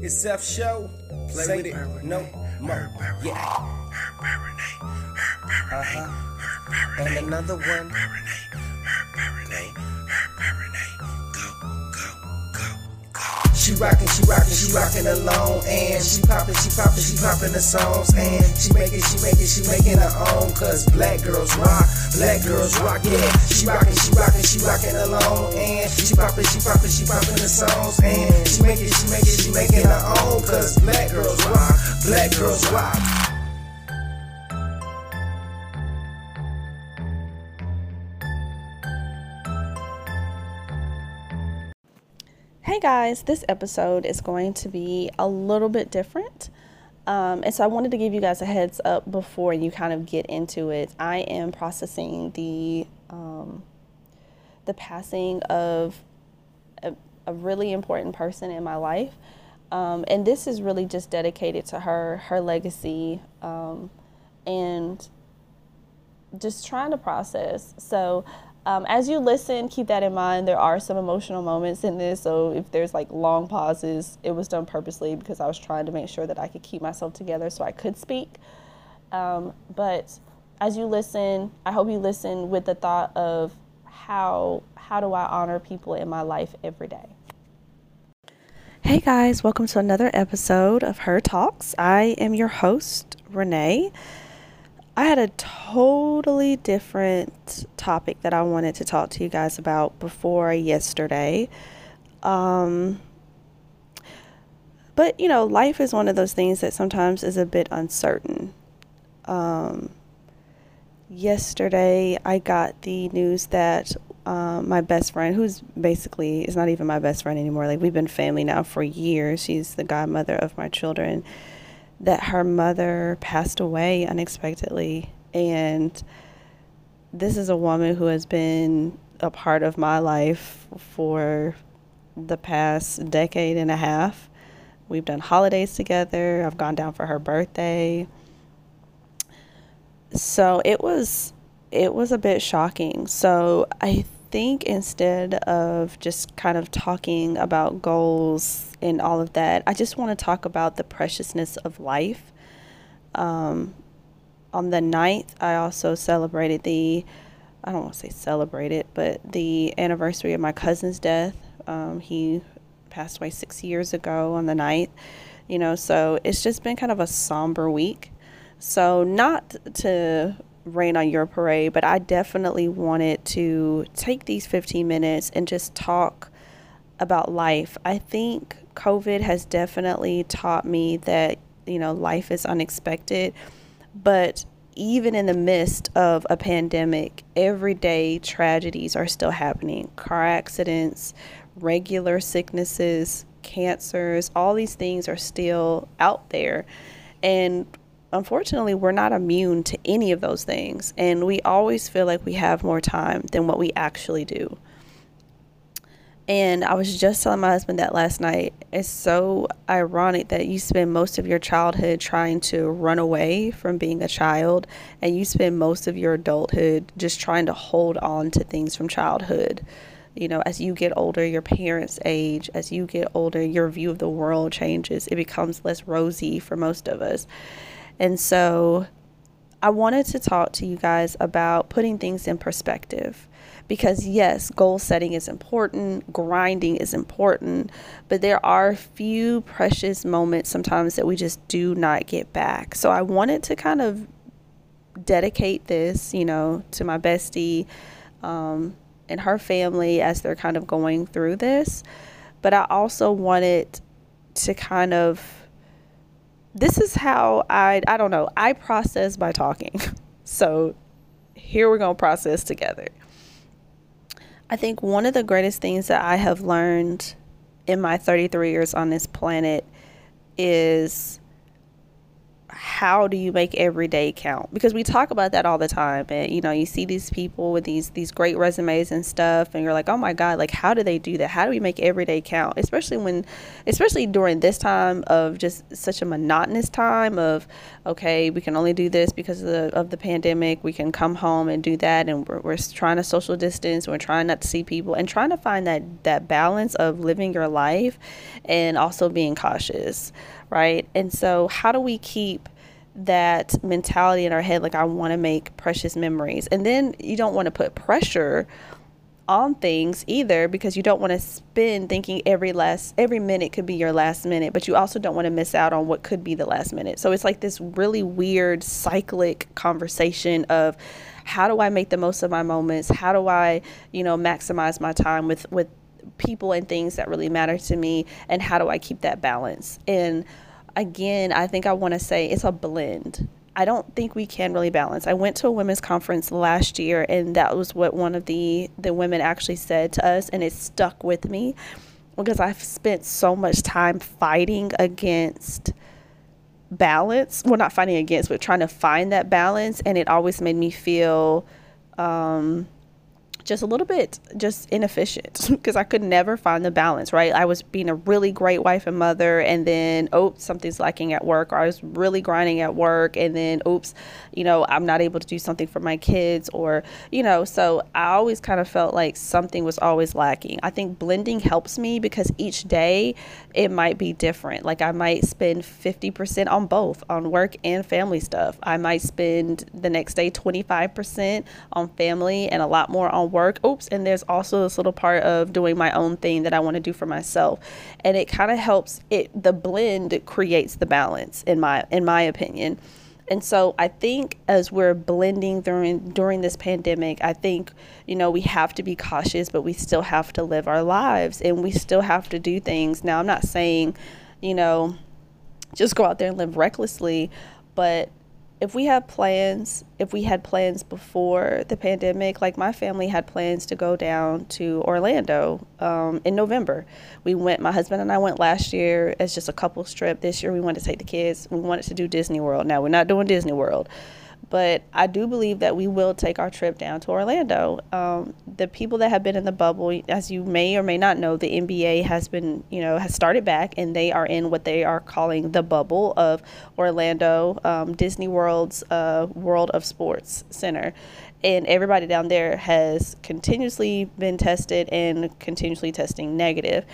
It's Seth Show. Play Say with it. No more. Yeah. Her Renee, Her Renee, Uh-huh. And another one. She rockin', she rockin', she rockin' alone, and she poppin', she poppin', she poppin' the songs, and she making, she making, she making her own, cause black girls rock, black girls rock, yeah. She rockin', she rockin', she rockin' alone, and she poppin', she poppin', she poppin' the songs, and she making, she making, she making her own, cause black girls rock, black girls rock. Guys, this episode is going to be a little bit different. Um, and so I wanted to give you guys a heads up before you kind of get into it. I am processing the um, the passing of a, a really important person in my life. Um, and this is really just dedicated to her, her legacy, um, and just trying to process. So, um, as you listen, keep that in mind. There are some emotional moments in this. So, if there's like long pauses, it was done purposely because I was trying to make sure that I could keep myself together so I could speak. Um, but as you listen, I hope you listen with the thought of how how do I honor people in my life every day. Hey guys, welcome to another episode of Her Talks. I am your host, Renee. I had a totally different topic that I wanted to talk to you guys about before yesterday. Um, but, you know, life is one of those things that sometimes is a bit uncertain. Um, yesterday, I got the news that um, my best friend, who's basically is not even my best friend anymore, like we've been family now for years. She's the godmother of my children. That her mother passed away unexpectedly, and this is a woman who has been a part of my life for the past decade and a half. We've done holidays together. I've gone down for her birthday. So it was it was a bit shocking. So I think instead of just kind of talking about goals and all of that, I just want to talk about the preciousness of life. Um, on the 9th, I also celebrated the, I don't want to say celebrated, but the anniversary of my cousin's death. Um, he passed away six years ago on the 9th, you know, so it's just been kind of a somber week. So, not to rain on your parade, but I definitely wanted to take these 15 minutes and just talk about life. I think COVID has definitely taught me that, you know, life is unexpected, but even in the midst of a pandemic, everyday tragedies are still happening car accidents, regular sicknesses, cancers, all these things are still out there. And unfortunately, we're not immune to any of those things. And we always feel like we have more time than what we actually do. And I was just telling my husband that last night. It's so ironic that you spend most of your childhood trying to run away from being a child, and you spend most of your adulthood just trying to hold on to things from childhood. You know, as you get older, your parents age. As you get older, your view of the world changes. It becomes less rosy for most of us. And so I wanted to talk to you guys about putting things in perspective because yes, goal setting is important, grinding is important, but there are few precious moments sometimes that we just do not get back. So I wanted to kind of dedicate this, you know, to my bestie um, and her family as they're kind of going through this. But I also wanted to kind of this is how I I don't know, I process by talking. So here we're going to process together. I think one of the greatest things that I have learned in my 33 years on this planet is how do you make every day count? Because we talk about that all the time and you know you see these people with these these great resumes and stuff and you're like oh my god like how do they do that? How do we make every day count? Especially when especially during this time of just such a monotonous time of okay we can only do this because of the, of the pandemic. We can come home and do that and we're, we're trying to social distance we're trying not to see people and trying to find that that balance of living your life and also being cautious right? And so, how do we keep that mentality in our head like, I want to make precious memories? And then you don't want to put pressure on things either because you don't want to spend thinking every last every minute could be your last minute but you also don't want to miss out on what could be the last minute so it's like this really weird cyclic conversation of how do i make the most of my moments how do i you know maximize my time with with people and things that really matter to me and how do I keep that balance. And again, I think I want to say it's a blend. I don't think we can really balance. I went to a women's conference last year and that was what one of the the women actually said to us and it stuck with me because I've spent so much time fighting against balance. Well, not fighting against, but trying to find that balance and it always made me feel um just a little bit just inefficient because I could never find the balance, right? I was being a really great wife and mother, and then, oops, something's lacking at work, or I was really grinding at work, and then, oops, you know, I'm not able to do something for my kids, or, you know, so I always kind of felt like something was always lacking. I think blending helps me because each day it might be different. Like I might spend 50% on both, on work and family stuff. I might spend the next day 25% on family and a lot more on work work. Oops, and there's also this little part of doing my own thing that I want to do for myself. And it kind of helps it the blend creates the balance in my in my opinion. And so I think as we're blending during during this pandemic, I think you know we have to be cautious, but we still have to live our lives and we still have to do things. Now I'm not saying, you know, just go out there and live recklessly, but if we have plans, if we had plans before the pandemic, like my family had plans to go down to Orlando um, in November. We went, my husband and I went last year as just a couple trip. This year we wanted to take the kids. We wanted to do Disney World. Now we're not doing Disney World, but I do believe that we will take our trip down to Orlando. Um, the people that have been in the bubble, as you may or may not know, the NBA has been, you know, has started back, and they are in what they are calling the bubble of Orlando, um, Disney World's uh, World of Sports Center. And everybody down there has continuously been tested and continuously testing negative.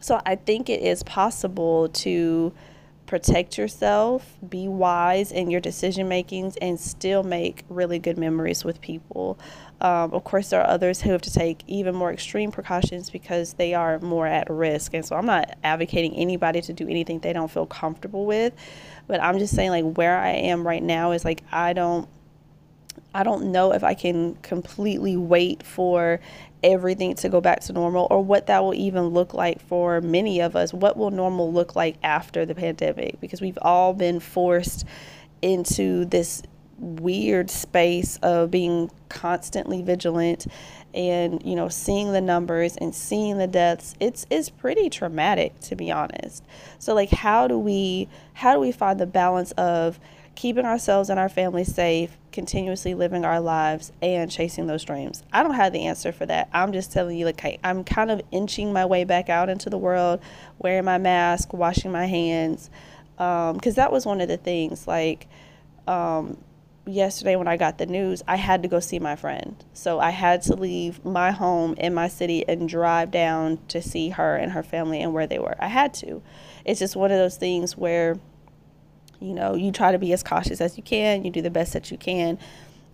So I think it is possible to protect yourself, be wise in your decision makings, and still make really good memories with people. Um, of course, there are others who have to take even more extreme precautions because they are more at risk. And so I'm not advocating anybody to do anything they don't feel comfortable with, but I'm just saying, like, where I am right now is like, I don't. I don't know if I can completely wait for everything to go back to normal or what that will even look like for many of us. What will normal look like after the pandemic? Because we've all been forced into this weird space of being constantly vigilant and you know seeing the numbers and seeing the deaths it's it's pretty traumatic to be honest so like how do we how do we find the balance of keeping ourselves and our families safe, continuously living our lives, and chasing those dreams? I don't have the answer for that. I'm just telling you, like, I'm kind of inching my way back out into the world, wearing my mask, washing my hands, because um, that was one of the things. Like, um, yesterday when I got the news, I had to go see my friend. So I had to leave my home in my city and drive down to see her and her family and where they were. I had to. It's just one of those things where you know, you try to be as cautious as you can, you do the best that you can.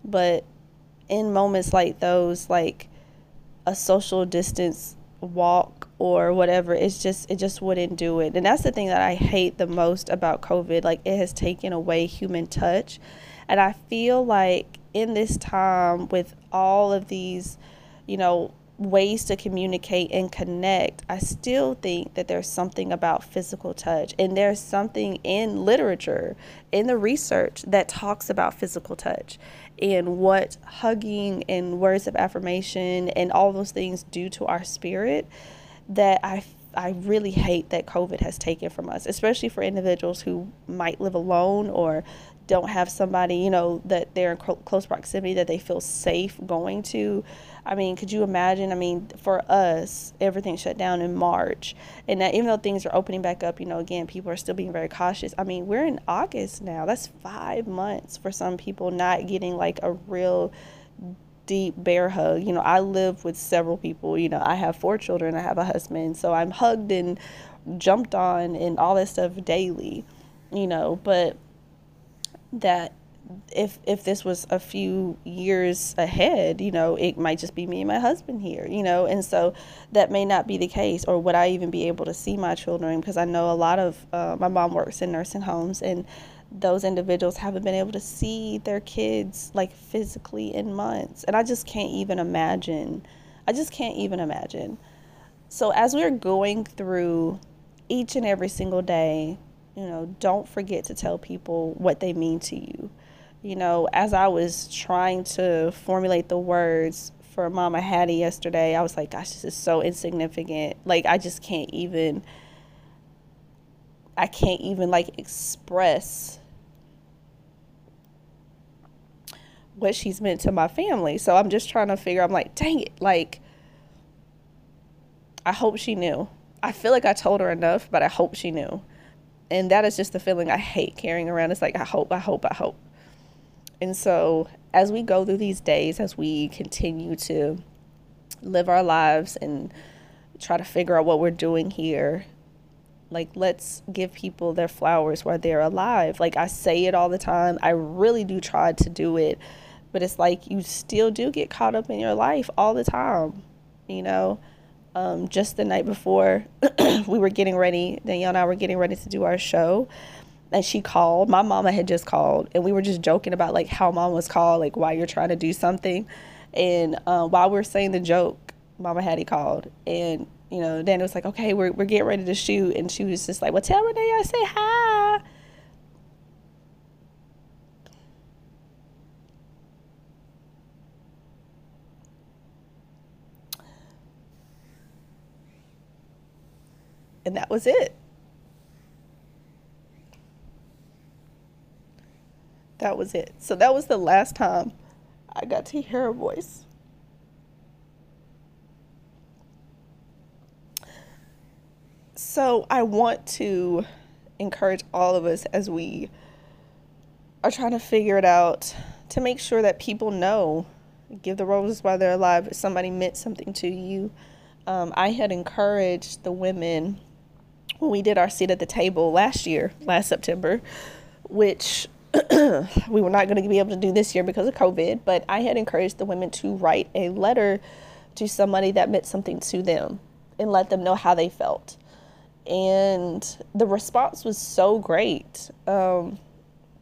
But in moments like those, like a social distance walk or whatever, it's just it just wouldn't do it. And that's the thing that I hate the most about COVID. Like it has taken away human touch. And I feel like in this time with all of these, you know, ways to communicate and connect, I still think that there's something about physical touch. And there's something in literature, in the research, that talks about physical touch and what hugging and words of affirmation and all those things do to our spirit that I I really hate that COVID has taken from us, especially for individuals who might live alone or don't have somebody, you know, that they're in close proximity that they feel safe going to. I mean, could you imagine? I mean, for us, everything shut down in March. And that even though things are opening back up, you know, again, people are still being very cautious. I mean, we're in August now. That's five months for some people not getting like a real deep bear hug. You know, I live with several people. You know, I have four children, I have a husband. So I'm hugged and jumped on and all that stuff daily, you know, but that if if this was a few years ahead, you know, it might just be me and my husband here, you know, and so that may not be the case, or would I even be able to see my children? Because I know a lot of uh, my mom works in nursing homes, and those individuals haven't been able to see their kids like physically in months, and I just can't even imagine. I just can't even imagine. So as we're going through each and every single day, you know, don't forget to tell people what they mean to you you know, as I was trying to formulate the words for Mama Hattie yesterday, I was like, gosh, this is so insignificant. Like, I just can't even, I can't even like express what she's meant to my family. So I'm just trying to figure, I'm like, dang it. Like, I hope she knew. I feel like I told her enough, but I hope she knew. And that is just the feeling I hate carrying around. It's like, I hope, I hope, I hope. And so, as we go through these days, as we continue to live our lives and try to figure out what we're doing here, like, let's give people their flowers while they're alive. Like, I say it all the time. I really do try to do it. But it's like you still do get caught up in your life all the time, you know? Um, just the night before we were getting ready, Danielle and I were getting ready to do our show and she called. My mama had just called, and we were just joking about like how mom was called, like why you're trying to do something. And uh, while we are saying the joke, Mama Hattie called, and you know, Danny was like, "Okay, we're we're getting ready to shoot," and she was just like, "Well, tell Renee I say hi." And that was it. That was it. So that was the last time I got to hear her voice. So I want to encourage all of us as we are trying to figure it out to make sure that people know give the roses while they're alive if somebody meant something to you. Um, I had encouraged the women when we did our seat at the table last year, last September, which we were not going to be able to do this year because of COVID, but I had encouraged the women to write a letter to somebody that meant something to them and let them know how they felt. And the response was so great um,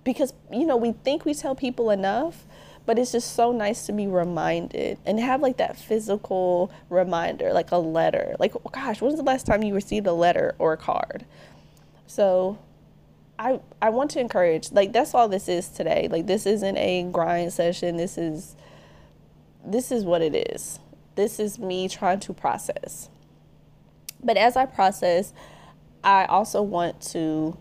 because, you know, we think we tell people enough, but it's just so nice to be reminded and have like that physical reminder, like a letter. Like, oh gosh, when was the last time you received a letter or a card? So I I want to encourage like that's all this is today. Like this isn't a grind session. This is this is what it is. This is me trying to process. But as I process, I also want to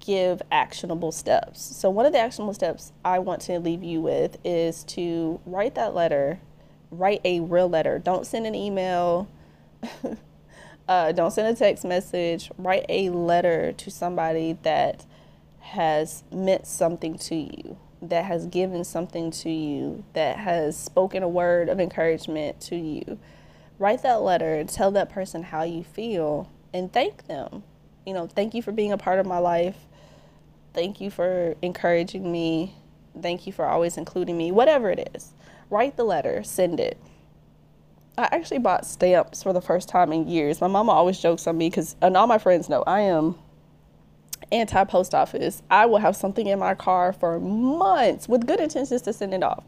give actionable steps. So one of the actionable steps I want to leave you with is to write that letter, write a real letter. Don't send an email. uh, don't send a text message. Write a letter to somebody that has meant something to you, that has given something to you, that has spoken a word of encouragement to you. Write that letter tell that person how you feel and thank them. You know, thank you for being a part of my life. Thank you for encouraging me. Thank you for always including me, whatever it is. Write the letter, send it. I actually bought stamps for the first time in years. My mama always jokes on me because, and all my friends know, I am anti post office. I will have something in my car for months with good intentions to send it off.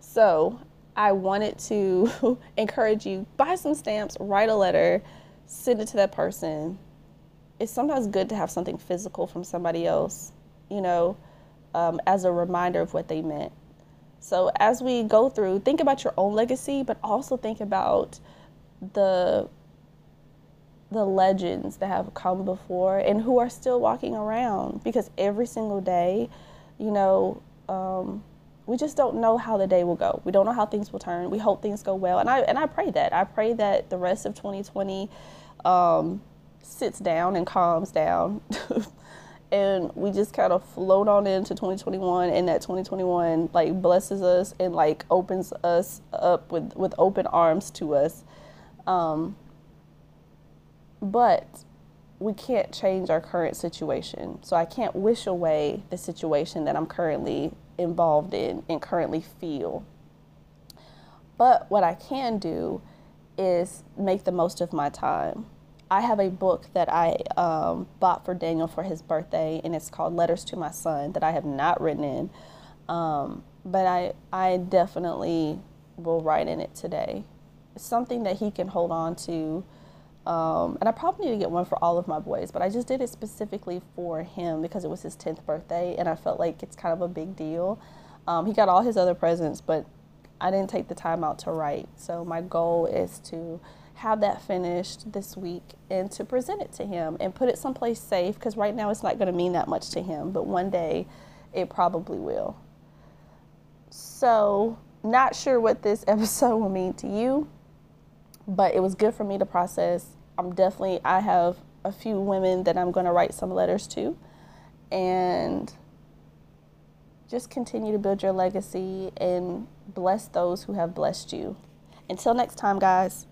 So I wanted to encourage you buy some stamps, write a letter, send it to that person. It's sometimes good to have something physical from somebody else, you know, um, as a reminder of what they meant. So as we go through, think about your own legacy, but also think about the the legends that have come before and who are still walking around because every single day, you know, um, we just don't know how the day will go. We don't know how things will turn. We hope things go well, and I and I pray that. I pray that the rest of 2020 um, sits down and calms down, and we just kind of float on into 2021, and that 2021 like blesses us and like opens us up with with open arms to us. Um, but we can't change our current situation. So I can't wish away the situation that I'm currently involved in and currently feel. But what I can do is make the most of my time. I have a book that I um, bought for Daniel for his birthday, and it's called Letters to My Son that I have not written in. Um, but I, I definitely will write in it today. It's something that he can hold on to um, and I probably need to get one for all of my boys, but I just did it specifically for him because it was his 10th birthday and I felt like it's kind of a big deal. Um, he got all his other presents, but I didn't take the time out to write. So my goal is to have that finished this week and to present it to him and put it someplace safe because right now it's not going to mean that much to him, but one day it probably will. So, not sure what this episode will mean to you but it was good for me to process. I'm definitely, I have a few women that I'm going to write some letters to and just continue to build your legacy and bless those who have blessed you. Until next time, guys.